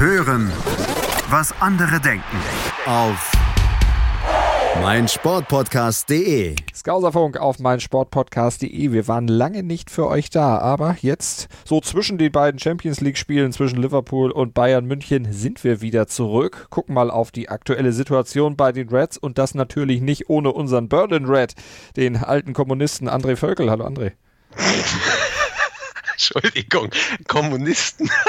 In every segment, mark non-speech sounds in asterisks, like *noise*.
Hören, was andere denken. Auf meinsportpodcast.de. Skauserfunk auf meinsportpodcast.de. Wir waren lange nicht für euch da, aber jetzt, so zwischen den beiden Champions League-Spielen zwischen Liverpool und Bayern München, sind wir wieder zurück. Gucken mal auf die aktuelle Situation bei den Reds und das natürlich nicht ohne unseren Berlin Red, den alten Kommunisten André Völkel. Hallo André. *laughs* Entschuldigung, Kommunisten. *laughs*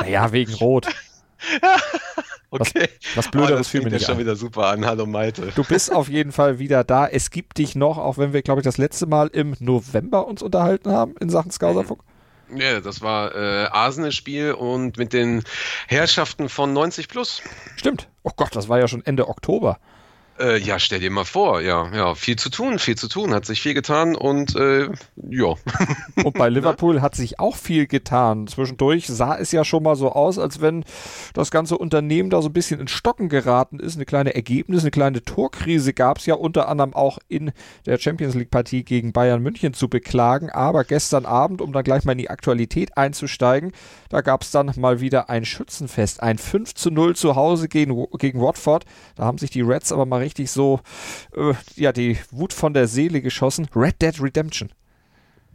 Naja, wegen Rot. *laughs* okay. Was, was Blöderes oh, das fühlt mir nicht schon an. wieder super an. Hallo Malte. Du bist auf jeden Fall wieder da. Es gibt dich noch, auch wenn wir, glaube ich, das letzte Mal im November uns unterhalten haben in Sachen Skauserfunk. Ja, das war äh, Arsenal-Spiel und mit den Herrschaften von 90 plus. Stimmt. Oh Gott, das war ja schon Ende Oktober. Äh, ja, stell dir mal vor, ja, ja, viel zu tun, viel zu tun, hat sich viel getan und äh, ja. *laughs* Und bei Liverpool hat sich auch viel getan. Zwischendurch sah es ja schon mal so aus, als wenn das ganze Unternehmen da so ein bisschen in Stocken geraten ist. Eine kleine Ergebnis, eine kleine Torkrise gab es ja unter anderem auch in der Champions League-Partie gegen Bayern München zu beklagen. Aber gestern Abend, um dann gleich mal in die Aktualität einzusteigen, da gab es dann mal wieder ein Schützenfest. Ein 5 zu 0 zu Hause gegen, gegen Watford. Da haben sich die Reds aber mal richtig so, äh, ja, die Wut von der Seele geschossen. Red Dead Redemption.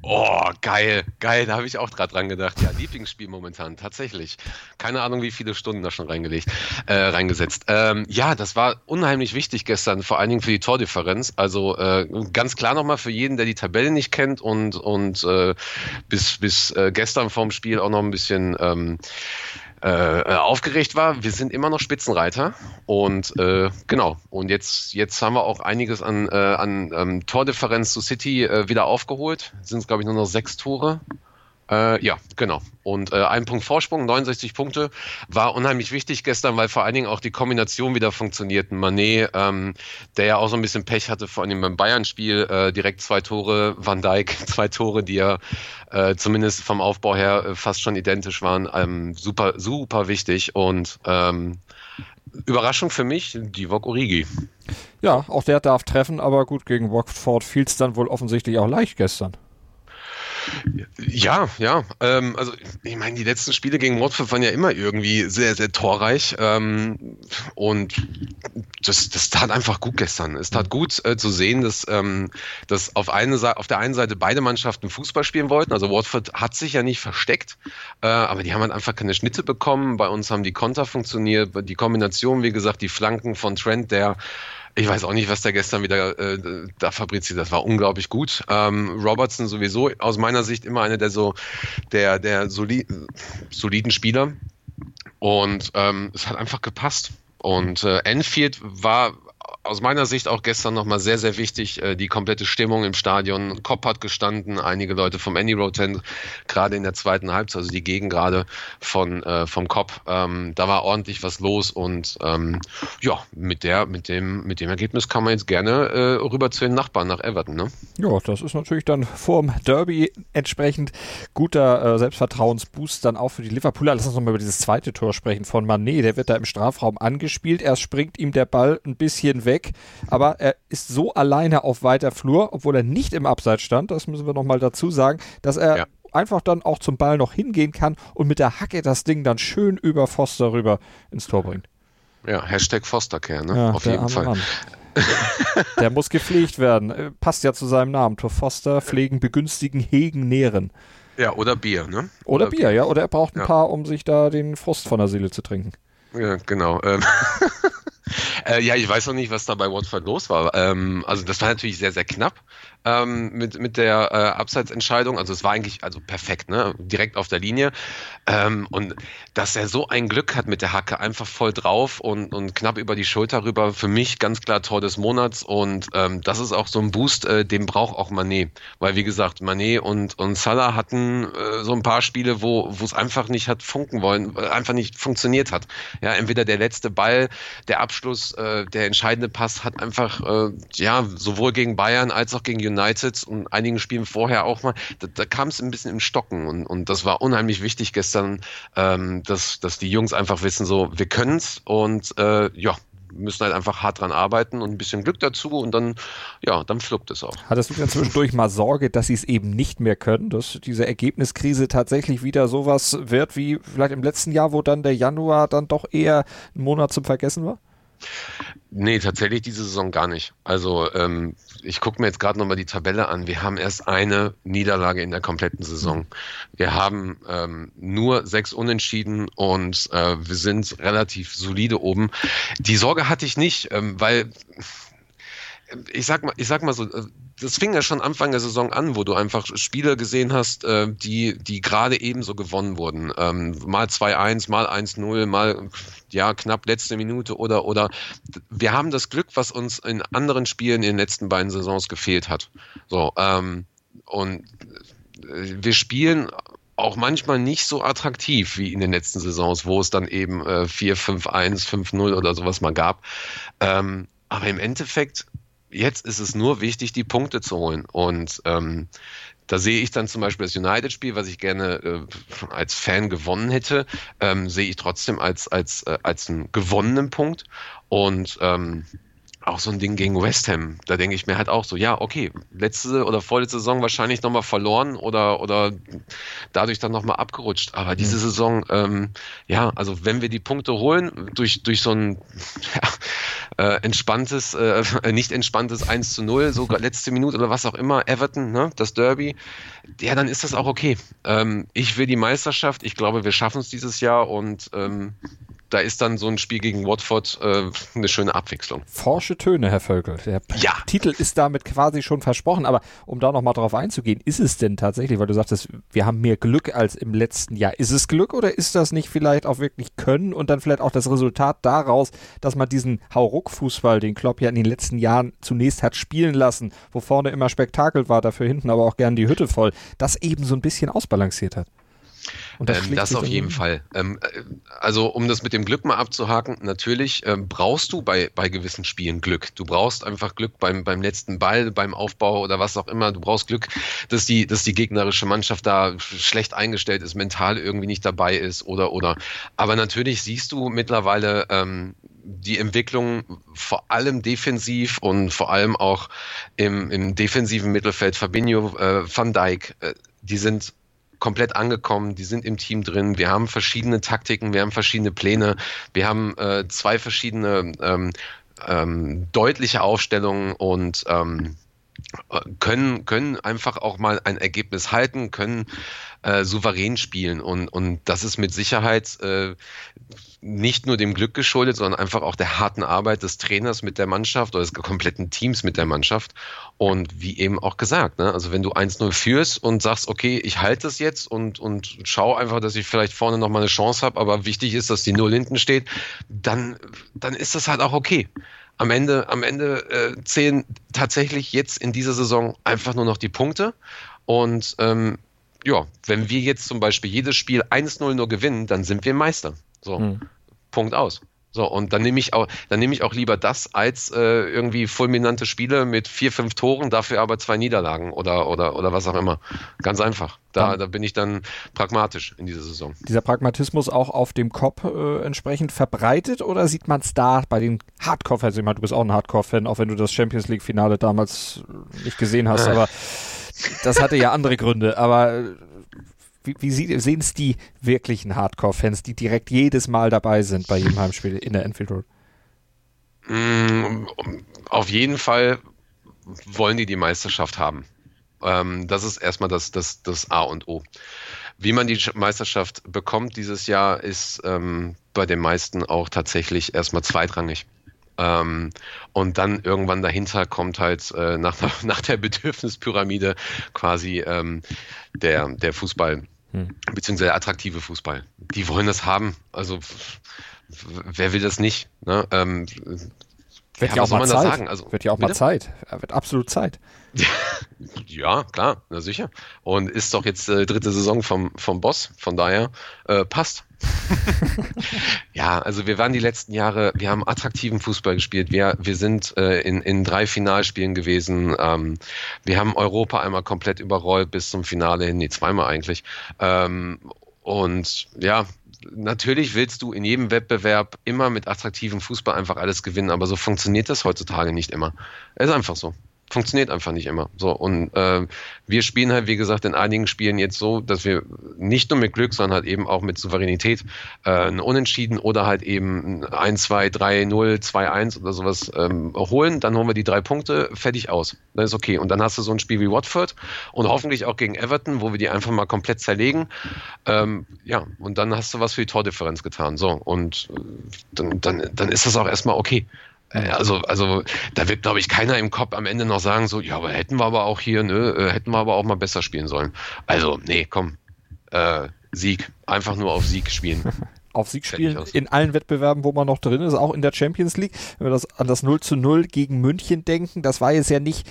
Oh, geil, geil, da habe ich auch gerade dran gedacht. Ja, Lieblingsspiel momentan, tatsächlich. Keine Ahnung, wie viele Stunden da schon reingelegt, äh, reingesetzt. Ähm, ja, das war unheimlich wichtig gestern, vor allen Dingen für die Tordifferenz. Also äh, ganz klar nochmal für jeden, der die Tabelle nicht kennt und, und äh, bis, bis äh, gestern vorm Spiel auch noch ein bisschen ähm, äh, aufgeregt war. Wir sind immer noch Spitzenreiter und äh, genau. Und jetzt, jetzt haben wir auch einiges an, äh, an ähm, Tordifferenz zu City äh, wieder aufgeholt. Sind es, glaube ich, nur noch sechs Tore. Äh, ja, genau. Und äh, ein Punkt Vorsprung, 69 Punkte, war unheimlich wichtig gestern, weil vor allen Dingen auch die Kombination wieder funktioniert. Manet, ähm, der ja auch so ein bisschen Pech hatte, vor allem beim Bayern-Spiel, äh, direkt zwei Tore, Van Dijk *laughs* zwei Tore, die ja äh, zumindest vom Aufbau her äh, fast schon identisch waren. Ähm, super, super wichtig und ähm, Überraschung für mich, Divock Origi. Ja, auch der darf treffen, aber gut, gegen Watford fiel es dann wohl offensichtlich auch leicht gestern. Ja, ja. Ähm, also ich meine, die letzten Spiele gegen Watford waren ja immer irgendwie sehr, sehr torreich. Ähm, und das, das tat einfach gut gestern. Es tat gut äh, zu sehen, dass, ähm, dass auf, eine, auf der einen Seite beide Mannschaften Fußball spielen wollten. Also Watford hat sich ja nicht versteckt, äh, aber die haben halt einfach keine Schnitte bekommen. Bei uns haben die Konter funktioniert, die Kombination, wie gesagt, die Flanken von Trent, der ich weiß auch nicht, was der gestern wieder äh, da fabriziert. Das war unglaublich gut. Ähm, Robertson sowieso aus meiner Sicht immer einer der so der der soli soliden Spieler und ähm, es hat einfach gepasst. Und äh, Enfield war aus meiner Sicht auch gestern nochmal sehr, sehr wichtig, äh, die komplette Stimmung im Stadion. Kopp hat gestanden, einige Leute vom Any Road Tent, gerade in der zweiten Halbzeit, also die Gegend gerade von, äh, vom Kopp. Ähm, da war ordentlich was los und ähm, ja, mit, der, mit, dem, mit dem Ergebnis kann man jetzt gerne äh, rüber zu den Nachbarn nach Everton. Ne? Ja, das ist natürlich dann vorm Derby entsprechend guter äh, Selbstvertrauensboost dann auch für die Liverpooler. Lass uns nochmal über dieses zweite Tor sprechen von Manet. Der wird da im Strafraum angespielt. Erst springt ihm der Ball ein bisschen weg, aber er ist so alleine auf weiter Flur, obwohl er nicht im Abseits stand, das müssen wir nochmal dazu sagen, dass er Ja. einfach dann auch zum Ball noch hingehen kann und mit der Hacke das Ding dann schön über Foster rüber ins Tor bringt. Ja, Hashtag Fostercare, ne? Ja, auf der jeden Fall. Mann. *laughs* Der muss gepflegt werden. Äh, Passt ja zu seinem Namen. Tor Foster, pflegen, begünstigen, hegen, nähren. Ja, oder Bier, ne? Oder Bier, ja. Oder er braucht ein Ja. paar, um sich da den Frust von der Seele zu trinken. Ja, genau. Ähm, *laughs* äh, ja, ich weiß noch nicht, was da bei Watford los war. Ähm, also das war natürlich sehr, sehr knapp ähm, mit, mit der äh, Abseitsentscheidung. Also es war eigentlich also perfekt, ne? direkt auf der Linie. Ähm, und dass er so ein Glück hat mit der Hacke, einfach voll drauf und, und knapp über die Schulter rüber, für mich ganz klar Tor des Monats. Und ähm, das ist auch so ein Boost, äh, den braucht auch Manet. Weil wie gesagt, Manet und, und Salah hatten äh, so ein paar Spiele, wo es einfach nicht hat funken wollen, äh, einfach nicht funktioniert hat. Ja, entweder der letzte Ball, der Abschluss, äh, der entscheidende Pass hat einfach, äh, ja, sowohl gegen Bayern als auch gegen United und einigen Spielen vorher auch mal, da, da kam es ein bisschen im Stocken und, und das war unheimlich wichtig gestern, ähm, dass, dass die Jungs einfach wissen, so, wir können's und äh, ja, müssen halt einfach hart dran arbeiten und ein bisschen Glück dazu und dann, ja, dann fluppt es auch. Hattest du denn zwischendurch mal Sorge, dass sie es eben nicht mehr können, dass diese Ergebniskrise tatsächlich wieder sowas wird wie vielleicht im letzten Jahr, wo dann der Januar dann doch eher ein Monat zum Vergessen war? Nee, tatsächlich diese Saison gar nicht. Also ähm, ich gucke mir jetzt gerade nochmal die Tabelle an. Wir haben erst eine Niederlage in der kompletten Saison. Wir haben ähm, nur sechs Unentschieden und äh, wir sind relativ solide oben. Die Sorge hatte ich nicht, ähm, weil ich sag mal, ich sag mal so, äh, das fing ja schon Anfang der Saison an, wo du einfach Spiele gesehen hast, äh, die, die gerade ebenso gewonnen wurden. Ähm, mal 2-1, mal 1-0, mal ja knapp letzte Minute oder oder wir haben das Glück, was uns in anderen Spielen in den letzten beiden Saisons gefehlt hat. So, ähm, und äh, wir spielen auch manchmal nicht so attraktiv wie in den letzten Saisons, wo es dann eben äh, 4-5-1, 5-0 oder sowas mal gab. Ähm, aber im Endeffekt jetzt ist es nur wichtig, die Punkte zu holen. Und ähm, da sehe ich dann zum Beispiel das United-Spiel, was ich gerne äh, als Fan gewonnen hätte, ähm, sehe ich trotzdem als, als, äh, als einen gewonnenen Punkt. Und ähm, auch so ein Ding gegen West Ham. Da denke ich mir halt auch so, ja, okay, letzte oder vorletzte Saison wahrscheinlich nochmal verloren oder, oder dadurch dann nochmal abgerutscht. Aber diese Saison, ähm, ja, also wenn wir die Punkte holen durch, durch so ein ja, äh, entspanntes, äh, *laughs* nicht entspanntes 1 zu 0, sogar letzte Minute oder was auch immer, Everton, ne, das Derby, ja, dann ist das auch okay. Ähm, ich will die Meisterschaft, ich glaube, wir schaffen es dieses Jahr und ähm, da ist dann so ein Spiel gegen Watford äh, eine schöne Abwechslung. Forsche Töne, Herr Völkel. Der ja. Titel ist damit quasi schon versprochen, aber um da nochmal drauf einzugehen, ist es denn tatsächlich, weil du sagtest, wir haben mehr Glück als im letzten Jahr. Ist es Glück oder ist das nicht vielleicht auch wirklich Können und dann vielleicht auch das Resultat daraus, dass man diesen Hauruck-Fußball, den Klopp ja in den letzten Jahren zunächst hat spielen lassen, wo vorne immer Spektakel war, dafür hinten aber auch gern die Hütte voll, das eben so ein bisschen ausbalanciert hat? Das, ähm, das auf jeden Fall. Ähm, äh, also um das mit dem Glück mal abzuhaken, natürlich ähm, brauchst du bei, bei gewissen Spielen Glück. Du brauchst einfach Glück beim, beim letzten Ball, beim Aufbau oder was auch immer. Du brauchst Glück, dass die, dass die gegnerische Mannschaft da schlecht eingestellt ist, mental irgendwie nicht dabei ist oder oder. Aber natürlich siehst du mittlerweile ähm, die Entwicklung vor allem defensiv und vor allem auch im, im defensiven Mittelfeld Fabinho, äh, Van Dijk, äh, die sind komplett angekommen, die sind im Team drin. Wir haben verschiedene Taktiken, wir haben verschiedene Pläne, wir haben äh, zwei verschiedene ähm, ähm, deutliche Aufstellungen und ähm, können, können einfach auch mal ein Ergebnis halten, können äh, souverän spielen. Und, und das ist mit Sicherheit äh, nicht nur dem Glück geschuldet, sondern einfach auch der harten Arbeit des Trainers mit der Mannschaft oder des kompletten Teams mit der Mannschaft. Und wie eben auch gesagt, ne, also wenn du 1-0 führst und sagst, okay, ich halte es jetzt und, und schau einfach, dass ich vielleicht vorne nochmal eine Chance habe, aber wichtig ist, dass die Null hinten steht, dann, dann ist das halt auch okay am Ende, am Ende äh, zählen tatsächlich jetzt in dieser Saison einfach nur noch die Punkte. Und ähm, ja, wenn wir jetzt zum Beispiel jedes Spiel 1-0 nur gewinnen, dann sind wir Meister. So, hm. Punkt aus. So, und dann nehme ich auch, dann nehme ich auch lieber das als äh, irgendwie fulminante Spiele mit vier, fünf Toren, dafür aber zwei Niederlagen oder, oder, oder was auch immer. Ganz einfach. Da, ja. da bin ich dann pragmatisch in dieser Saison. Dieser Pragmatismus auch auf dem Kopf äh, entsprechend verbreitet oder sieht man es da bei den Hardcore-Fans? Ich meine, du bist auch ein Hardcore-Fan, auch wenn du das Champions League-Finale damals nicht gesehen hast, äh. aber das hatte ja andere Gründe. Aber äh, wie, wie sehen es die wirklichen Hardcore-Fans, die direkt jedes Mal dabei sind bei jedem Heimspiel in der Enfield Road? Mm, auf jeden Fall wollen die die Meisterschaft haben. Ähm, das ist erstmal das, das, das A und O. Wie man die Meisterschaft bekommt dieses Jahr, ist ähm, bei den meisten auch tatsächlich erstmal zweitrangig. Ähm, und dann irgendwann dahinter kommt halt äh, nach, *laughs* nach der Bedürfnispyramide quasi ähm, der, der Fußball hm. beziehungsweise attraktive Fußball. Die wollen das haben. Also wer will das nicht? Ne? Ähm, wird ja, ja auch mal Zeit. Also, wird ja auch bitte? mal Zeit. Wird absolut Zeit. *laughs* ja, klar, na sicher. Und ist doch jetzt äh, dritte Saison vom, vom Boss, von daher äh, passt. *laughs* ja, also wir waren die letzten Jahre, wir haben attraktiven Fußball gespielt. Wir, wir sind äh, in, in drei Finalspielen gewesen. Ähm, wir haben Europa einmal komplett überrollt bis zum Finale hin, nee, zweimal eigentlich. Ähm, und ja, natürlich willst du in jedem Wettbewerb immer mit attraktivem Fußball einfach alles gewinnen, aber so funktioniert das heutzutage nicht immer. Ist einfach so funktioniert einfach nicht immer. So und äh, wir spielen halt, wie gesagt, in einigen Spielen jetzt so, dass wir nicht nur mit Glück, sondern halt eben auch mit Souveränität äh, ein Unentschieden oder halt eben 1, 2, 3, 0, 2, 1 oder sowas ähm, holen. Dann holen wir die drei Punkte, fertig aus. Das ist okay. Und dann hast du so ein Spiel wie Watford und hoffentlich auch gegen Everton, wo wir die einfach mal komplett zerlegen. Ähm, ja, und dann hast du was für die Tordifferenz getan. So und äh, dann, dann, dann ist das auch erstmal okay. Äh, also, also da wird, glaube ich, keiner im Kopf am Ende noch sagen, so, ja, aber hätten wir aber auch hier, ne, äh, hätten wir aber auch mal besser spielen sollen. Also, nee, komm, äh, Sieg, einfach nur auf Sieg spielen. *laughs* auf Sieg spielen in allen Wettbewerben, wo man noch drin ist, auch in der Champions League. Wenn wir das an das 0 zu 0 gegen München denken, das war jetzt ja nicht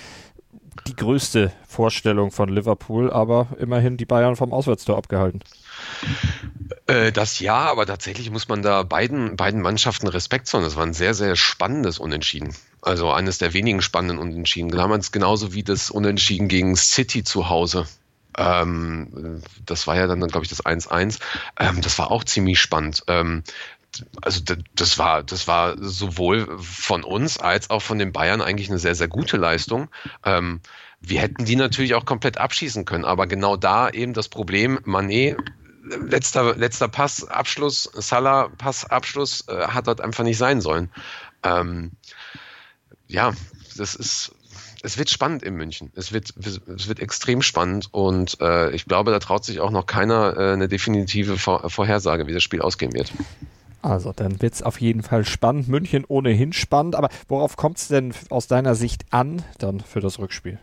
die größte Vorstellung von Liverpool, aber immerhin die Bayern vom Auswärtstor abgehalten. Äh, das ja, aber tatsächlich muss man da beiden, beiden Mannschaften Respekt zollen. Das war ein sehr, sehr spannendes Unentschieden. Also eines der wenigen spannenden Unentschieden. Damals genauso wie das Unentschieden gegen City zu Hause. Ähm, das war ja dann, glaube ich, das 1-1. Ähm, das war auch ziemlich spannend. Ähm, also das war, das war sowohl von uns als auch von den Bayern eigentlich eine sehr, sehr gute Leistung. Ähm, wir hätten die natürlich auch komplett abschießen können, aber genau da eben das Problem, Manet letzter, letzter Pass, Abschluss, Salah, Pass, Abschluss, äh, hat dort einfach nicht sein sollen. Ähm, ja, das ist, es wird spannend in München. Es wird, es wird extrem spannend und äh, ich glaube, da traut sich auch noch keiner äh, eine definitive Vor Vorhersage, wie das Spiel ausgehen wird. Also, dann wird es auf jeden Fall spannend. München ohnehin spannend, aber worauf kommt es denn aus deiner Sicht an dann für das Rückspiel?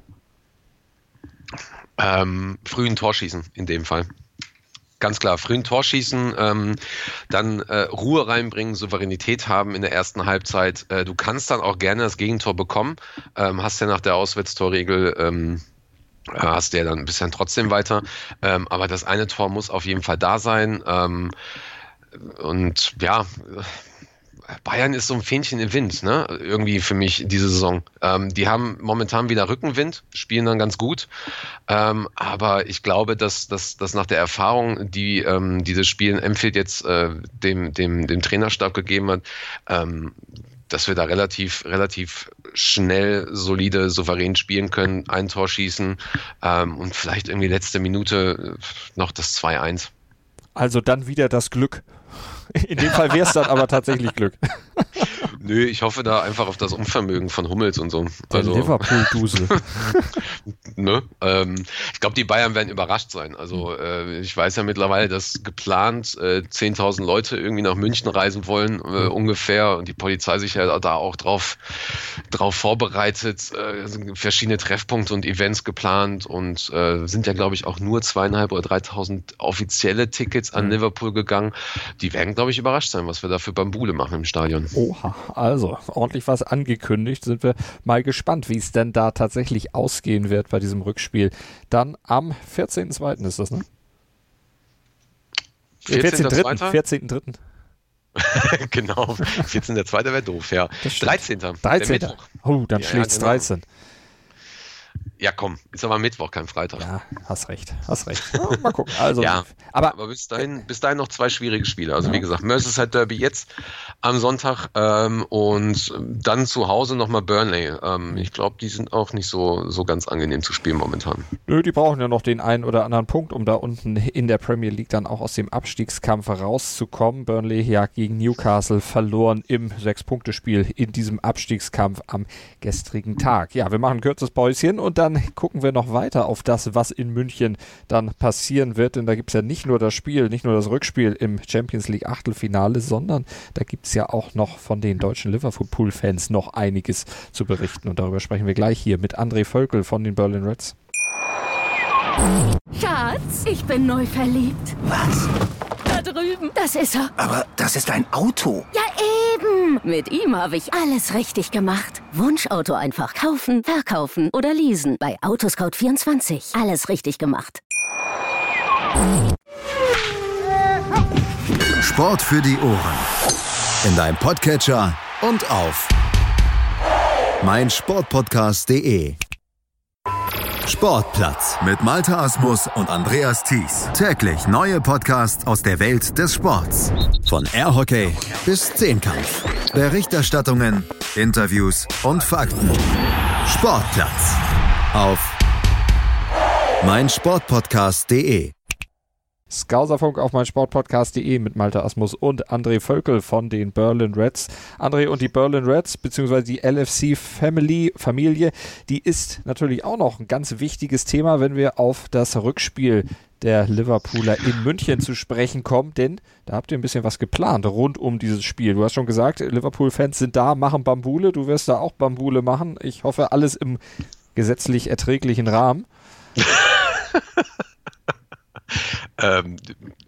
Ähm, frühen Torschießen in dem Fall. Ganz klar, frühen Torschießen, ähm, dann äh, Ruhe reinbringen, Souveränität haben in der ersten Halbzeit. Äh, du kannst dann auch gerne das Gegentor bekommen. Ähm, hast ja nach der Auswärtstorregel ähm, äh, hast du ja dann ein bisschen trotzdem weiter. Ähm, aber das eine Tor muss auf jeden Fall da sein. Und ja, Bayern ist so ein Fähnchen im Wind, ne? Irgendwie für mich diese Saison. Ähm, die haben momentan wieder Rückenwind, spielen dann ganz gut. Ähm, aber ich glaube, dass, dass, dass nach der Erfahrung, die ähm, dieses Spiel Emfield jetzt äh, dem, dem, dem Trainerstab gegeben hat, ähm, dass wir da relativ, relativ schnell, solide, souverän spielen können, ein Tor schießen ähm, und vielleicht irgendwie letzte Minute noch das 2-1. Also dann wieder das Glück. *laughs* In dem Fall wäre es dann aber tatsächlich Glück. Nö, ich hoffe da einfach auf das Unvermögen von Hummels und so. Der also, Liverpool-Dusel. *laughs* ne? Ähm, ich glaube, die Bayern werden überrascht sein. Also äh, ich weiß ja mittlerweile, dass geplant äh, 10.000 Leute irgendwie nach München reisen wollen, äh, ungefähr. Und die Polizei sich ja da auch drauf, drauf vorbereitet. Äh, verschiedene Treffpunkte und Events geplant und äh, sind ja, glaube ich, auch nur zweieinhalb oder 3.000 offizielle Tickets an mhm. Liverpool gegangen. Die werden, glaube ich, überrascht sein, was wir da für Bambule machen im Stadion. Oha. Also, ordentlich was angekündigt. Sind wir mal gespannt, wie es denn da tatsächlich ausgehen wird bei diesem Rückspiel. Dann am 14.02. ist das, ne? 14.3. 14. 14. genau, 14.2. wäre doof, ja. 13. 13. Oh, dann ja, schlägt es ja, genau. 13. Ja, komm, ist aber Mittwoch, kein Freitag. Ja, hast recht, hast recht. mal gucken. Also, ja, aber, aber bis, dahin, bis dahin noch zwei schwierige Spiele. Also, ja. wie gesagt, Merseyside Derby jetzt am Sonntag ähm, und dann zu Hause nochmal Burnley. Ähm, ich glaube, die sind auch nicht so, so ganz angenehm zu spielen momentan. Nö, die brauchen ja noch den einen oder anderen Punkt, um da unten in der Premier League dann auch aus dem Abstiegskampf rauszukommen. Burnley ja gegen Newcastle verloren im Sechs-Punkte-Spiel in diesem Abstiegskampf am gestrigen Tag. Ja, wir machen ein kurzes Päuschen und dann dann gucken wir noch weiter auf das, was in München dann passieren wird. Denn da gibt es ja nicht nur das Spiel, nicht nur das Rückspiel im Champions League Achtelfinale, sondern da gibt es ja auch noch von den deutschen Liverpool-Fans noch einiges zu berichten. Und darüber sprechen wir gleich hier mit André Völkel von den Berlin Reds. Schatz, ich bin neu verliebt. Was? Drüben. Das ist er. Aber das ist ein Auto. Ja, eben. Mit ihm habe ich alles richtig gemacht. Wunschauto einfach kaufen, verkaufen oder leasen. Bei Autoscout24. Alles richtig gemacht. Sport für die Ohren. In deinem Podcatcher und auf meinsportpodcast.de. Sportplatz mit Malta Asmus und Andreas Thies. Täglich neue Podcasts aus der Welt des Sports. Von Airhockey bis Zehnkampf. Berichterstattungen, Interviews und Fakten. Sportplatz auf meinsportpodcast.de. Skauserfunk auf mein Sportpodcast.de mit Malte Asmus und André Völkel von den Berlin Reds. André und die Berlin Reds, beziehungsweise die LFC Family, Familie, die ist natürlich auch noch ein ganz wichtiges Thema, wenn wir auf das Rückspiel der Liverpooler in München zu sprechen kommen, denn da habt ihr ein bisschen was geplant rund um dieses Spiel. Du hast schon gesagt, Liverpool-Fans sind da, machen Bambule, du wirst da auch Bambule machen. Ich hoffe, alles im gesetzlich erträglichen Rahmen. *laughs* Ähm,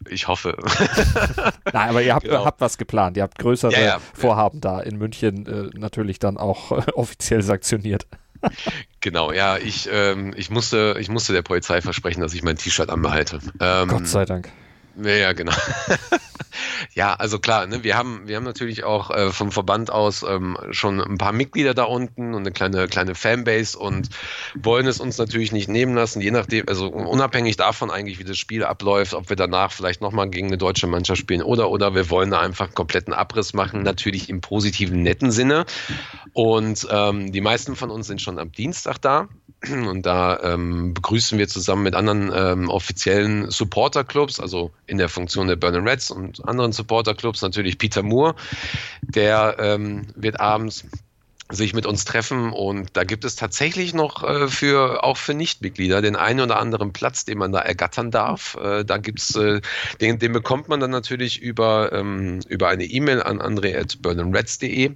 ich hoffe. *laughs* Nein, aber ihr habt, Genau. habt was geplant. Ihr habt größere Ja, ja. Vorhaben da in München äh, natürlich dann auch äh, *laughs* offiziell sanktioniert. genau, ja, ich, ähm, ich, musste, ich musste der Polizei versprechen, dass ich mein T-Shirt anbehalte. Ähm, Gott sei Dank. Ja, ja, genau. *laughs* ja, also klar, ne, wir haben, wir haben natürlich auch äh, vom Verband aus ähm, schon ein paar Mitglieder da unten und eine kleine, kleine Fanbase und wollen es uns natürlich nicht nehmen lassen, je nachdem, also unabhängig davon eigentlich, wie das Spiel abläuft, ob wir danach vielleicht nochmal gegen eine deutsche Mannschaft spielen oder, oder wir wollen da einfach einen kompletten Abriss machen, natürlich im positiven, netten Sinne. Und ähm, die meisten von uns sind schon am Dienstag da. Und da ähm, begrüßen wir zusammen mit anderen ähm, offiziellen Supporterclubs, also in der Funktion der Burning Reds und anderen Supporterclubs, natürlich Peter Moore. Der ähm, wird abends sich mit uns treffen und da gibt es tatsächlich noch äh, für auch für Nichtmitglieder den einen oder anderen Platz, den man da ergattern darf. Äh, da gibt's äh, den, den bekommt man dann natürlich über ähm, über eine E-Mail an andre@burnandreds.de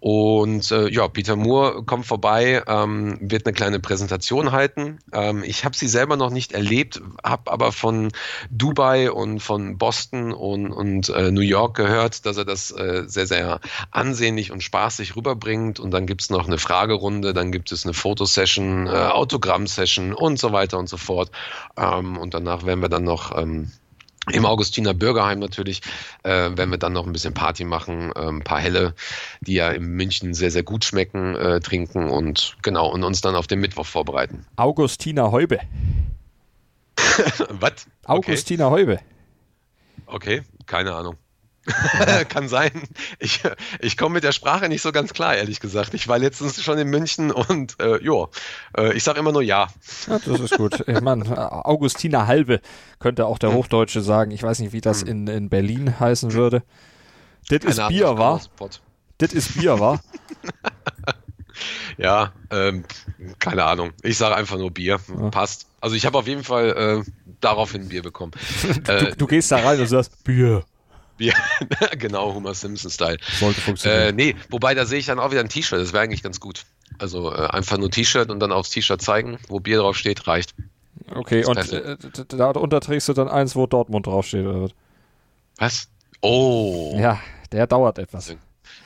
und äh, ja, Peter Moore kommt vorbei, ähm, wird eine kleine Präsentation halten. Ähm, ich habe sie selber noch nicht erlebt, habe aber von Dubai und von Boston und, und äh, New York gehört, dass er das äh, sehr, sehr ansehnlich und spaßig rüberbringt. Und dann gibt's noch eine Fragerunde, dann gibt es eine Fotosession, äh, Autogramm-Session und so weiter und so fort. Ähm, und danach werden wir dann noch... Ähm, im Augustiner Bürgerheim natürlich, äh, werden wir dann noch ein bisschen Party machen, äh, ein paar Helle, die ja in München sehr, sehr gut schmecken, äh, trinken und genau, und uns dann auf den Mittwoch vorbereiten. Augustina Heube. *laughs* Was? Okay. Augustina Heube. okay, keine Ahnung. *laughs* Kann sein. Ich, ich komme mit der Sprache nicht so ganz klar, ehrlich gesagt. Ich war letztens schon in München und äh, ja, äh, ich sage immer nur ja. Ja, das ist gut. Ich meine, Augustina Halbe könnte auch Hm. der Hochdeutsche sagen. Ich weiß nicht, wie das in, in Berlin heißen würde. Das ist Bier, war? Das ist Bier, war? *laughs* Ja, ähm, keine Ahnung. Ich sage einfach nur Bier. Passt. Also ich habe auf jeden Fall äh, daraufhin Bier bekommen. *laughs* Du, du gehst da rein und sagst Bier. Bier. *laughs* genau, Homer Simpson-Style. Sollte Äh, funktionieren. nee, wobei da sehe ich dann auch wieder ein T-Shirt. Das wäre eigentlich ganz gut. Also äh, einfach nur T-Shirt und dann aufs T-Shirt zeigen, wo Bier drauf steht, reicht. okay, und äh, darunter trägst du dann eins, wo Dortmund draufsteht. Oder was? Was? Oh. Ja, der dauert etwas.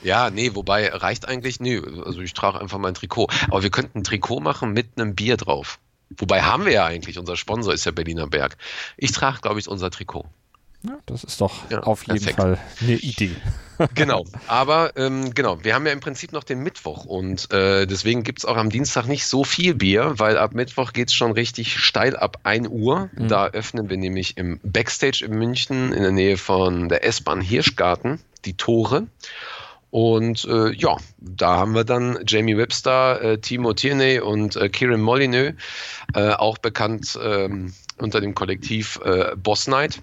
Ja, nee, wobei reicht eigentlich, nee, also ich trage einfach mein Trikot. Aber wir könnten ein Trikot machen mit einem Bier drauf. Wobei haben wir ja eigentlich, unser Sponsor ist ja Berliner Berg. Ich trage, glaube ich, unser Trikot. Ja, das ist doch Ja, auf jeden perfekt. Fall eine Idee. *laughs* Genau, aber ähm, genau, wir haben ja im Prinzip noch den Mittwoch und äh, deswegen gibt's auch am Dienstag nicht so viel Bier, weil ab Mittwoch geht's schon richtig steil ab 1 Uhr. Da öffnen wir nämlich im Backstage in München in der Nähe von der S-Bahn Hirschgarten die Tore. Und äh, ja, da haben wir dann Jamie Webster, äh, Timo Tierney und äh, Kieran Molyneux, äh, auch bekannt ähm, unter dem Kollektiv äh, Boss Night.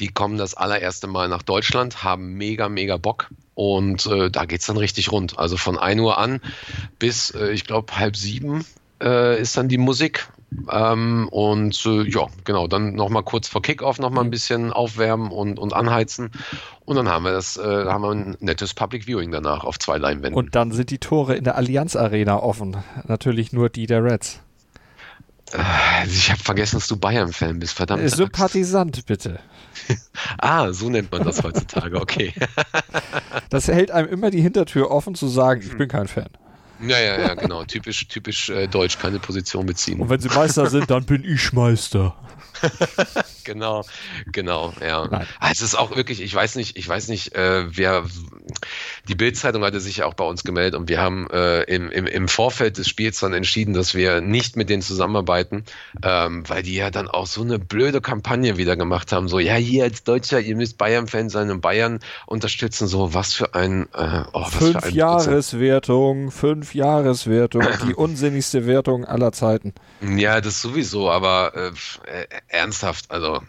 Die kommen das allererste Mal nach Deutschland, haben mega, mega Bock. Und äh, da geht's dann richtig rund. Also von 1 Uhr an bis, äh, ich glaube, halb sieben äh, ist dann die Musik. Ähm, und äh, ja, genau, dann nochmal kurz vor Kickoff nochmal ein bisschen aufwärmen und, und anheizen. Und dann haben wir das, äh, haben wir ein nettes Public Viewing danach auf zwei Leinwänden. Und dann sind die Tore in der Allianz Arena offen. Natürlich nur die der Reds. Also ich habe vergessen, dass du Bayern-Fan bist, verdammt. Äh, Sympathisant, bitte. *laughs* Ah, so nennt man das heutzutage, okay. *laughs* Das hält einem immer die Hintertür offen zu sagen, ich bin kein Fan. ja, ja, ja, genau. Typisch, typisch äh, deutsch, keine Position beziehen. Und wenn sie Meister sind, dann bin ich Meister. *laughs* *laughs* Genau, genau, ja. Nein. Ah, Es ist auch wirklich, ich weiß nicht, ich weiß nicht, äh, wer die Bildzeitung hatte sich ja auch bei uns gemeldet und wir haben äh, im, im, im Vorfeld des Spiels dann entschieden, dass wir nicht mit denen zusammenarbeiten, ähm, weil die ja dann auch so eine blöde Kampagne wieder gemacht haben. So, ja, hier als Deutscher, ihr müsst Bayern-Fan sein und Bayern unterstützen. So, was für ein, äh, oh, was fünf für ein Jahreswertung, fünf Jahreswertung, die *clears throat* unsinnigste Wertung aller Zeiten. Ja, das sowieso, aber äh, äh ernsthaft, also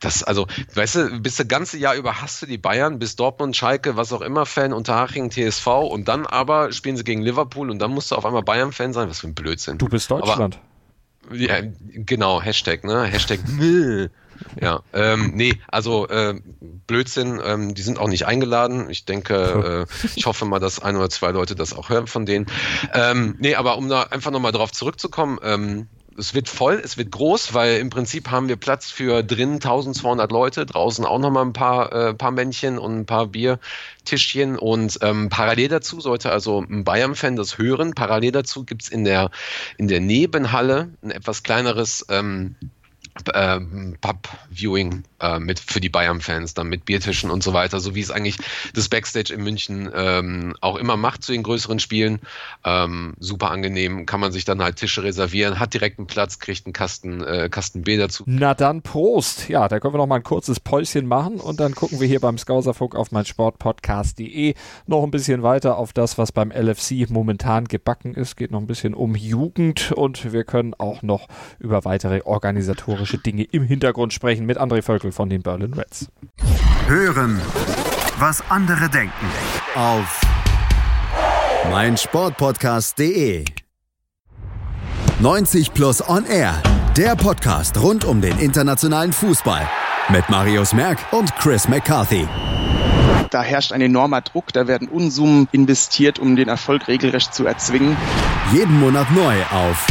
das, also, weißt du, bist das ganze Jahr über hast du die Bayern, bis Dortmund, Schalke, was auch immer Fan, Unterhaching, TSV und dann aber spielen sie gegen Liverpool und dann musst du auf einmal Bayern-Fan sein. Was für ein Blödsinn. Du bist Deutschland. Aber, ja, genau, Hashtag, ne? Hashtag *laughs* Ja, ähm, nee, also äh, Blödsinn, ähm, die sind auch nicht eingeladen. Ich denke, *laughs* äh, ich hoffe mal, dass ein oder zwei Leute das auch hören von denen. Ähm, nee, aber um da einfach nochmal drauf zurückzukommen, ähm, es wird voll, es wird groß, weil im Prinzip haben wir Platz für drinnen 1200 Leute, draußen auch nochmal ein paar, äh, paar Männchen und ein paar Biertischchen und ähm, parallel dazu sollte also ein Bayern-Fan das hören. Parallel dazu gibt's in der, in der Nebenhalle ein etwas kleineres ähm, ähm, Pub-Viewing äh, mit für die Bayern-Fans, dann mit Biertischen und so weiter, so wie es eigentlich das Backstage in München ähm, auch immer macht zu den größeren Spielen. Ähm, super angenehm, kann man sich dann halt Tische reservieren, hat direkt einen Platz, kriegt einen Kasten, äh, Kasten Bier dazu. Na dann Prost! Ja, da können wir noch mal ein kurzes Päuschen machen und dann gucken wir hier beim Skauserfunk auf mein Sportpodcast.de noch ein bisschen weiter auf das, was beim LFC momentan gebacken ist. Geht noch ein bisschen um Jugend und wir können auch noch über weitere organisatorische Dinge im Hintergrund sprechen mit André Völkel von den Berlin Reds. Hören, was andere denken. Auf meinsportpodcast.de 90 Plus On Air, der Podcast rund um den internationalen Fußball mit Marius Merck und Chris McCarthy. Da herrscht ein enormer Druck, da werden Unsummen investiert, um den Erfolg regelrecht zu erzwingen. Jeden Monat neu auf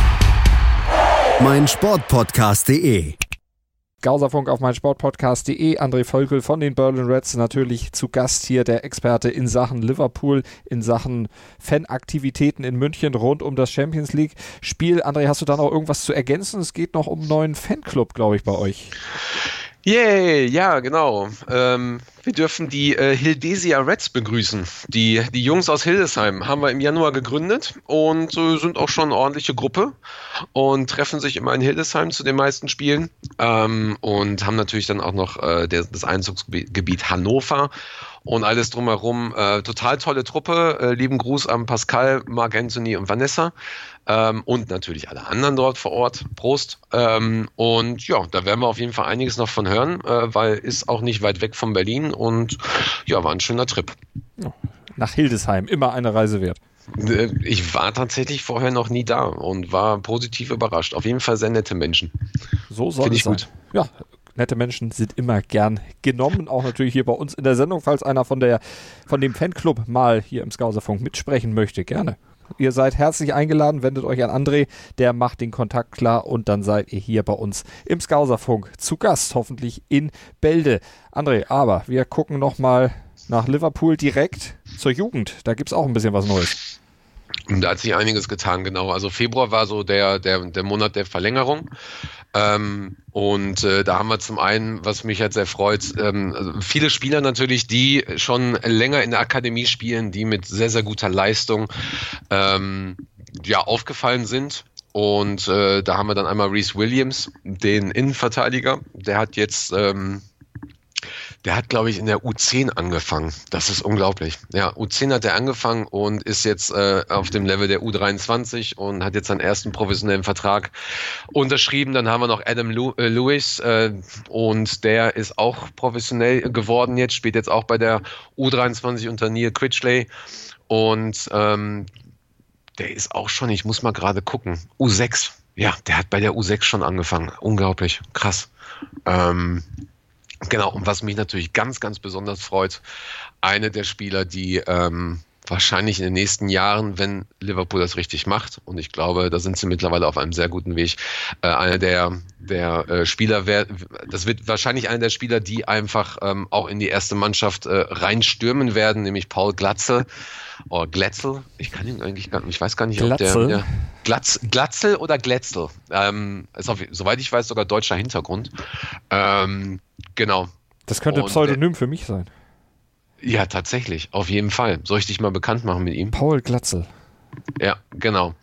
mein Sportpodcast.de. Gauserfunk auf mein Sportpodcast.de. André Völkel von den Berlin Reds natürlich zu Gast hier, der Experte in Sachen Liverpool, in Sachen Fanaktivitäten in München rund um das Champions League Spiel. André, hast du da noch irgendwas zu ergänzen? Es geht noch um einen neuen Fanclub, glaube ich, bei euch. Yay, ja, genau. Ähm, wir dürfen die äh, Hildesia Reds begrüßen. Die, die Jungs aus Hildesheim haben wir im Januar gegründet und äh, sind auch schon eine ordentliche Gruppe und treffen sich immer in Hildesheim zu den meisten Spielen ähm, und haben natürlich dann auch noch äh, der, das Einzugsgebiet Hannover und alles drumherum. Äh, total tolle Truppe. Äh, lieben Gruß an Pascal, Marc Anthony und Vanessa ähm, und natürlich alle anderen dort vor Ort. Prost. Ähm, und ja, da werden wir auf jeden Fall einiges noch von hören, äh, weil ist auch nicht weit weg von Berlin und ja, war ein schöner Trip. Nach Hildesheim, immer eine Reise wert. Äh, ich war tatsächlich vorher noch nie da und war positiv überrascht. Auf jeden Fall sehr nette Menschen. So soll Find es ich sein. gut. Ja, nette Menschen sind immer gern genommen. Auch natürlich hier bei uns in der Sendung, falls einer von der von dem Fanclub mal hier im Skauserfunk mitsprechen möchte, gerne. Ihr seid herzlich eingeladen, wendet euch an André, der macht den Kontakt klar und dann seid ihr hier bei uns im Skauserfunk zu Gast, hoffentlich in Bälde. André, aber wir gucken nochmal nach Liverpool direkt zur Jugend. Da gibt es auch ein bisschen was Neues. Da hat sich einiges getan, genau. Also Februar war so der, der, der Monat der Verlängerung. Ähm, und äh, da haben wir zum einen, was mich halt sehr freut, ähm, also viele Spieler natürlich, die schon länger in der Akademie spielen, die mit sehr, sehr guter Leistung ähm, ja, aufgefallen sind. Und äh, da haben wir dann einmal Reese Williams, den Innenverteidiger. Der hat jetzt ähm, der hat, glaube ich, in der U10 angefangen. Das ist unglaublich. Ja, U10 hat er angefangen und ist jetzt äh, auf dem Level der U23 und hat jetzt seinen ersten professionellen Vertrag unterschrieben. Dann haben wir noch Adam Lew äh, Lewis äh, und der ist auch professionell geworden jetzt, spielt jetzt auch bei der U23 unter Neil Critchley. Und ähm, der ist auch schon, ich muss mal gerade gucken, U6. Ja, der hat bei der U6 schon angefangen. Unglaublich, krass. Ähm, Genau, und was mich natürlich ganz, ganz besonders freut, eine der Spieler, die ähm, wahrscheinlich in den nächsten Jahren, wenn Liverpool das richtig macht, und ich glaube, da sind sie mittlerweile auf einem sehr guten Weg, äh, einer der, der äh, Spieler, wär, das wird wahrscheinlich einer der Spieler, die einfach ähm, auch in die erste Mannschaft äh, reinstürmen werden, nämlich Paul Glatze oder Glätzel. Ich kann ihn eigentlich gar nicht, ich weiß gar nicht, Glatzel. ob der. Ja, Glatz, Glatzel oder Glätzel. Ähm, ist auf, soweit ich weiß, sogar deutscher Hintergrund. Ähm, genau. Das könnte ein Pseudonym für mich sein. Ja, tatsächlich, auf jeden Fall. Soll ich dich mal bekannt machen mit ihm? Paul Glatzel. Ja, genau.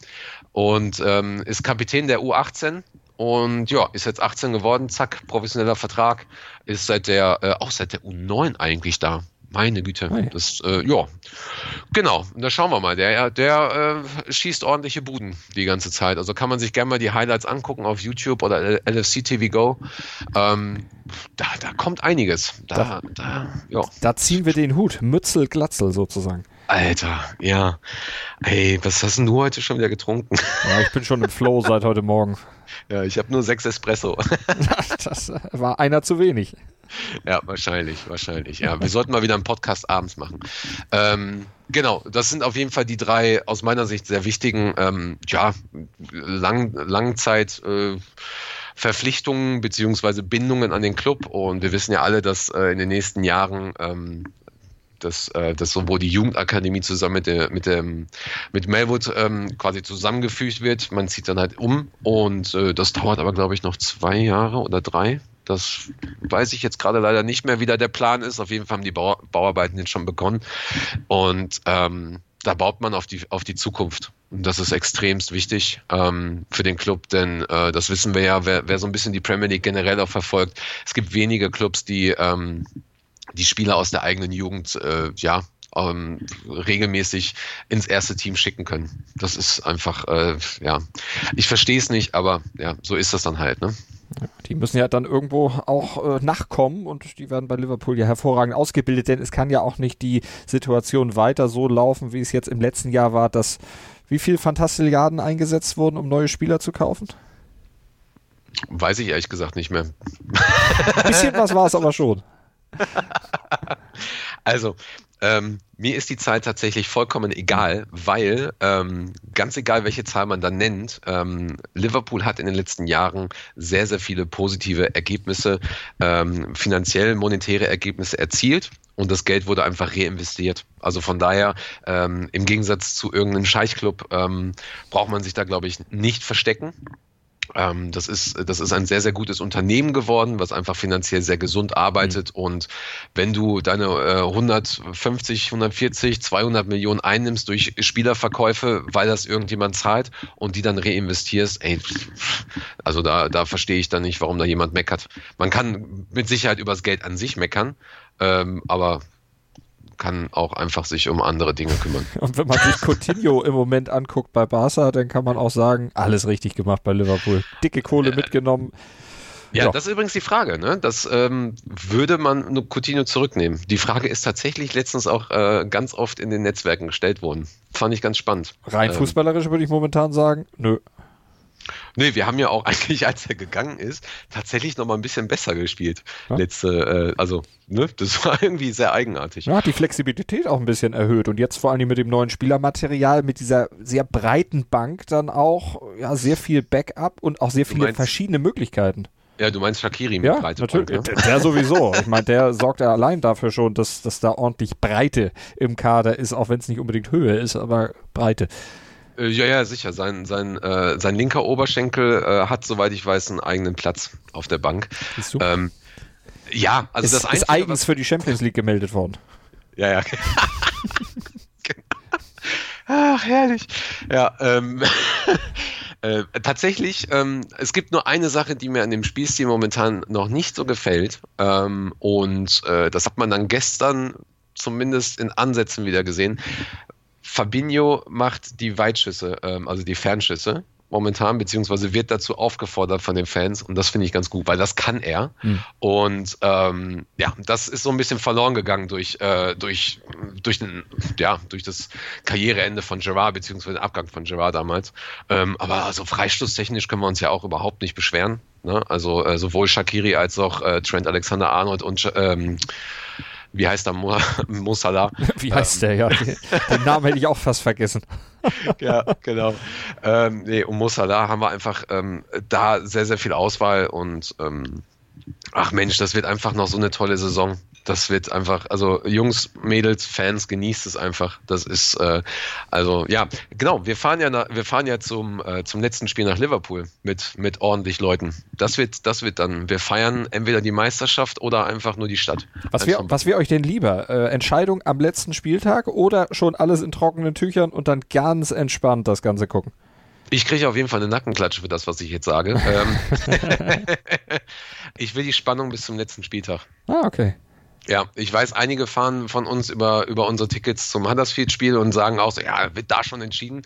Und ähm, ist Kapitän der U18 und ja, ist jetzt 18 geworden, zack, professioneller Vertrag, ist seit der, äh, auch seit der U9 eigentlich da. Meine Güte, Hey. das, äh, ja, genau. Da schauen wir mal. Der, der äh, schießt ordentliche Buden die ganze Zeit. Also kann man sich gerne mal die Highlights angucken auf YouTube oder LFC TV Go. Ähm, da, da kommt einiges. Da, da, ja. Da ziehen wir den Hut. Mützel Glatzel sozusagen. Alter, ja. Ey, was hast denn du heute schon wieder getrunken? *laughs* Ja, ich bin schon im Flow seit heute Morgen. ja, ich habe nur sechs Espresso. *laughs* Das war einer zu wenig. Ja, wahrscheinlich, wahrscheinlich. Ja, wir sollten mal wieder einen Podcast abends machen. Ähm, genau, das sind auf jeden Fall die drei aus meiner Sicht sehr wichtigen, ähm, ja, lang, Langzeit. Äh, Verpflichtungen beziehungsweise Bindungen an den Club und wir wissen ja alle, dass äh, in den nächsten Jahren ähm, dass, äh, dass sowohl die Jugendakademie zusammen mit, der, mit, dem, mit Melwood ähm, quasi zusammengefügt wird. Man zieht dann halt um und äh, das dauert aber, glaube ich, noch zwei Jahre oder drei. Das weiß ich jetzt gerade leider nicht mehr, wie da der Plan ist. Auf jeden Fall haben die Bau Bauarbeiten jetzt schon begonnen. Und ähm, da baut man auf die, auf die Zukunft. Und das ist extremst wichtig ähm, für den Club, denn äh, das wissen wir ja, wer, wer so ein bisschen die Premier League generell auch verfolgt. Es gibt wenige Clubs, die ähm, die Spieler aus der eigenen Jugend äh, ja ähm, regelmäßig ins erste Team schicken können. Das ist einfach, äh, ja, ich verstehe es nicht, aber ja, so ist das dann halt, ne? Die müssen ja dann irgendwo auch äh, nachkommen und die werden bei Liverpool ja hervorragend ausgebildet, denn es kann ja auch nicht die Situation weiter so laufen, wie es jetzt im letzten Jahr war, dass wie viel Fantastilliarden eingesetzt wurden, um neue Spieler zu kaufen? Weiß ich ehrlich gesagt nicht mehr. Ein bisschen was war es aber schon. *laughs* Also, ähm, mir ist die Zahl tatsächlich vollkommen egal, weil ähm, ganz egal, welche Zahl man da nennt, ähm, Liverpool hat in den letzten Jahren sehr, sehr viele positive Ergebnisse, ähm, finanziell monetäre Ergebnisse erzielt. Und das Geld wurde einfach reinvestiert. Also von daher, ähm, im Gegensatz zu irgendeinem Scheichclub, ähm, braucht man sich da, glaube ich, nicht verstecken. Ähm, das, ist, das ist ein sehr, sehr gutes Unternehmen geworden, was einfach finanziell sehr gesund arbeitet. Mhm. Und wenn du deine äh, 150, 140, 200 Millionen einnimmst durch Spielerverkäufe, weil das irgendjemand zahlt und die dann reinvestierst, ey, also da, da verstehe ich dann nicht, warum da jemand meckert. Man kann mit Sicherheit über das Geld an sich meckern, ähm, aber kann auch einfach sich um andere Dinge kümmern. *laughs* Und wenn man sich Coutinho im Moment anguckt bei Barca, dann kann man auch sagen, alles richtig gemacht bei Liverpool. Dicke Kohle äh, mitgenommen. Ja, ja, das ist übrigens die Frage. Ne? Das ähm, würde man Coutinho zurücknehmen. Die Frage ist tatsächlich letztens auch äh, ganz oft in den Netzwerken gestellt worden. Fand ich ganz spannend. Rein ähm, fußballerisch würde ich momentan sagen, nö. Nee, wir haben ja auch *laughs* eigentlich, als er gegangen ist, tatsächlich noch mal ein bisschen besser gespielt. Ja? Letzte, äh, also, ne, das *laughs* war irgendwie sehr eigenartig. Ja, hat die Flexibilität auch ein bisschen erhöht und jetzt vor allem mit dem neuen Spielermaterial, mit dieser sehr breiten Bank dann auch ja, sehr viel Backup und auch sehr viele meinst, verschiedene Möglichkeiten. Ja, du meinst Shakiri mit ja, breite natürlich. Bank, ne? Der sowieso. Ich meine, der sorgt ja allein dafür schon, dass, dass da ordentlich Breite im Kader ist, auch wenn es nicht unbedingt Höhe ist, aber Breite. Äh, ja, ja, sicher. Sein, sein, äh, sein linker Oberschenkel äh, hat, soweit ich weiß, einen eigenen Platz auf der Bank. Ist, so? ähm, ja, also ist, das Einzige, ist eigens für die Champions League gemeldet worden. Ja, ja. *laughs* Ach, herrlich. Ja, ähm, *laughs* äh, tatsächlich, ähm, es gibt nur eine Sache, die mir an dem Spielstil momentan noch nicht so gefällt. Ähm, und äh, das hat man dann gestern zumindest in Ansätzen wieder gesehen. Fabinho macht die Weitschüsse, ähm, also die Fernschüsse momentan, beziehungsweise wird dazu aufgefordert von den Fans und das finde ich ganz gut, weil das kann er. Hm. Und ähm, ja, das ist so ein bisschen verloren gegangen durch, äh, durch, durch, den, ja, durch das Karriereende von Gerard, beziehungsweise den Abgang von Gerard damals. Ähm, aber also freistoßtechnisch können wir uns ja auch überhaupt nicht beschweren. Ne? Also äh, sowohl Shakiri als auch äh, Trent Alexander-Arnold und ähm, wie heißt er, Mo, *laughs* Mo Salah. *laughs* Wie heißt ähm, der, ja. Den Namen hätte ich auch fast vergessen. *laughs* ja, genau. Ähm, nee, um Mo Salah haben wir einfach ähm, da sehr, sehr viel Auswahl und ähm, ach Mensch, das wird einfach noch so eine tolle Saison. Das wird einfach, also Jungs, Mädels, Fans, genießt es einfach. Das ist, äh, also ja, genau, wir fahren ja, nach, wir fahren ja zum, äh, zum letzten Spiel nach Liverpool mit, mit ordentlich Leuten. Das wird, das wird dann, wir feiern entweder die Meisterschaft oder einfach nur die Stadt. Was wäre was wär euch denn lieber? Äh, Entscheidung am letzten Spieltag oder schon alles in trockenen Tüchern und dann ganz entspannt das Ganze gucken? Ich kriege auf jeden Fall eine Nackenklatsche für das, was ich jetzt sage. *laughs* Ähm, *laughs* ich will die Spannung bis zum letzten Spieltag. Ah, okay. Ja, ich weiß, einige fahren von uns über, über unsere Tickets zum Huddersfield-Spiel und sagen auch so, ja, wird da schon entschieden.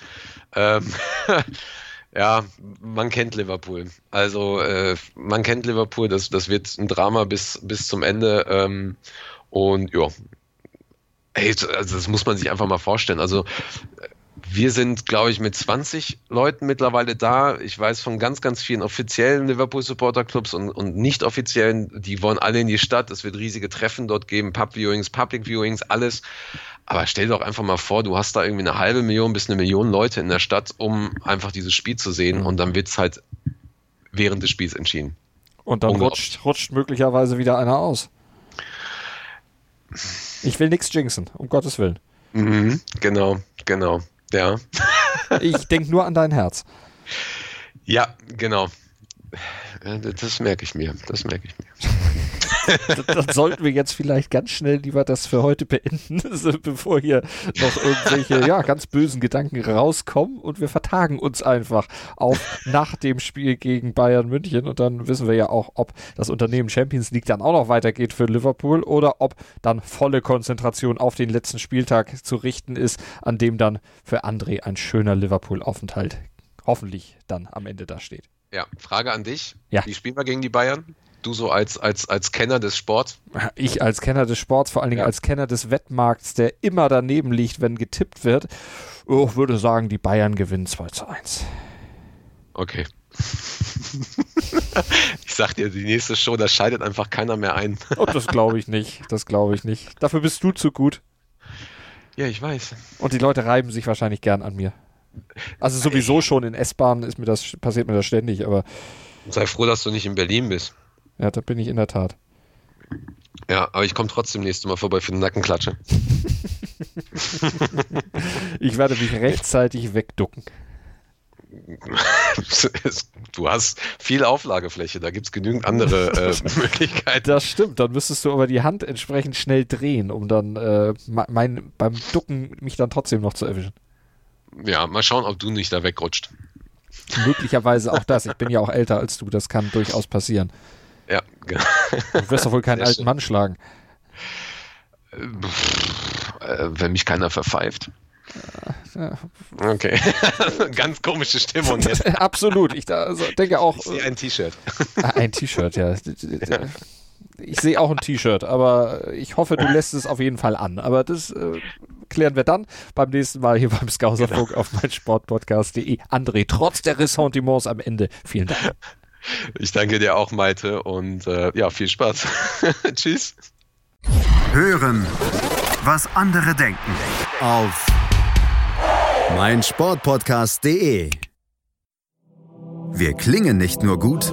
Ähm, *laughs* ja, man kennt Liverpool. Also äh, man kennt Liverpool, das, das wird ein Drama bis, bis zum Ende. Ähm, und ja, hey, also das muss man sich einfach mal vorstellen. Also wir sind, glaube ich, mit 20 Leuten mittlerweile da. Ich weiß von ganz, ganz vielen offiziellen Liverpool Supporter Clubs und, und nicht offiziellen, die wollen alle in die Stadt. Es wird riesige Treffen dort geben, Pub Viewings, Public Viewings, alles. Aber stell dir doch einfach mal vor, du hast da irgendwie eine halbe Million bis eine Million Leute in der Stadt, um einfach dieses Spiel zu sehen und dann wird es halt während des Spiels entschieden. Und dann rutscht, rutscht möglicherweise wieder einer aus. Ich will nichts jinxen, um Gottes Willen. Mhm, genau, genau. Ja. ich denke nur an dein Herz. Ja, genau. Das merke ich mir. Das merke ich mir. *laughs* dann sollten wir jetzt vielleicht ganz schnell lieber das für heute beenden, *laughs* bevor hier noch irgendwelche ja, ganz bösen Gedanken rauskommen und wir vertagen uns einfach auf nach dem Spiel gegen Bayern München und dann wissen wir ja auch, ob das Unternehmen Champions League dann auch noch weitergeht für Liverpool oder ob dann volle Konzentration auf den letzten Spieltag zu richten ist, an dem dann für André ein schöner Liverpool-Aufenthalt hoffentlich dann am Ende da steht. Ja, Frage an dich. Ja. Wie spielen wir gegen die Bayern? Du so als, als, als Kenner des Sports? Ich als Kenner des Sports, vor allen Dingen ja. als Kenner des Wettmarkts, der immer daneben liegt, wenn getippt wird, oh, würde sagen, die Bayern gewinnen 2 zu 1. Okay. *laughs* ich sag dir, die nächste Show, da scheidet einfach keiner mehr ein. oh, das glaube ich nicht. Das glaube ich nicht. Dafür bist du zu gut. Ja, ich weiß. Und die Leute reiben sich wahrscheinlich gern an mir. Also sowieso schon in S-Bahnen ist mir das, passiert mir das ständig, aber. Sei froh, dass du nicht in Berlin bist. Ja, da bin ich in der Tat. Ja, aber ich komme trotzdem nächstes Mal vorbei für eine Nackenklatsche. *laughs* ich werde mich rechtzeitig wegducken. *laughs* Du hast viel Auflagefläche, da gibt es genügend andere äh, *laughs* Möglichkeiten. Das stimmt, dann müsstest du aber die Hand entsprechend schnell drehen, um dann äh, mein, beim Ducken mich dann trotzdem noch zu erwischen. Ja, mal schauen, ob du nicht da wegrutscht. Möglicherweise auch das. Ich bin ja auch älter als du, das kann durchaus passieren. Ja, genau. Du wirst doch wohl keinen Sehr alten schön. Mann schlagen. Äh, wenn mich keiner verpfeift. Ja, Okay. *laughs* Ganz komische Stimmung jetzt. *laughs* Absolut. Ich also, denke auch. Ich sehe ein T-Shirt. Ah, ein T-Shirt, ja. Ich sehe auch ein T-Shirt, aber ich hoffe, du lässt es auf jeden Fall an. Aber das äh, klären wir dann beim nächsten Mal hier beim Skauserfunk genau. auf meinsportpodcast.de. André, trotz der Ressentiments am Ende, vielen Dank. Ich danke dir auch, Malte, und äh, ja, viel Spaß. *laughs* Tschüss. Hören, was andere denken. Auf meinsportpodcast.de. Wir klingen nicht nur gut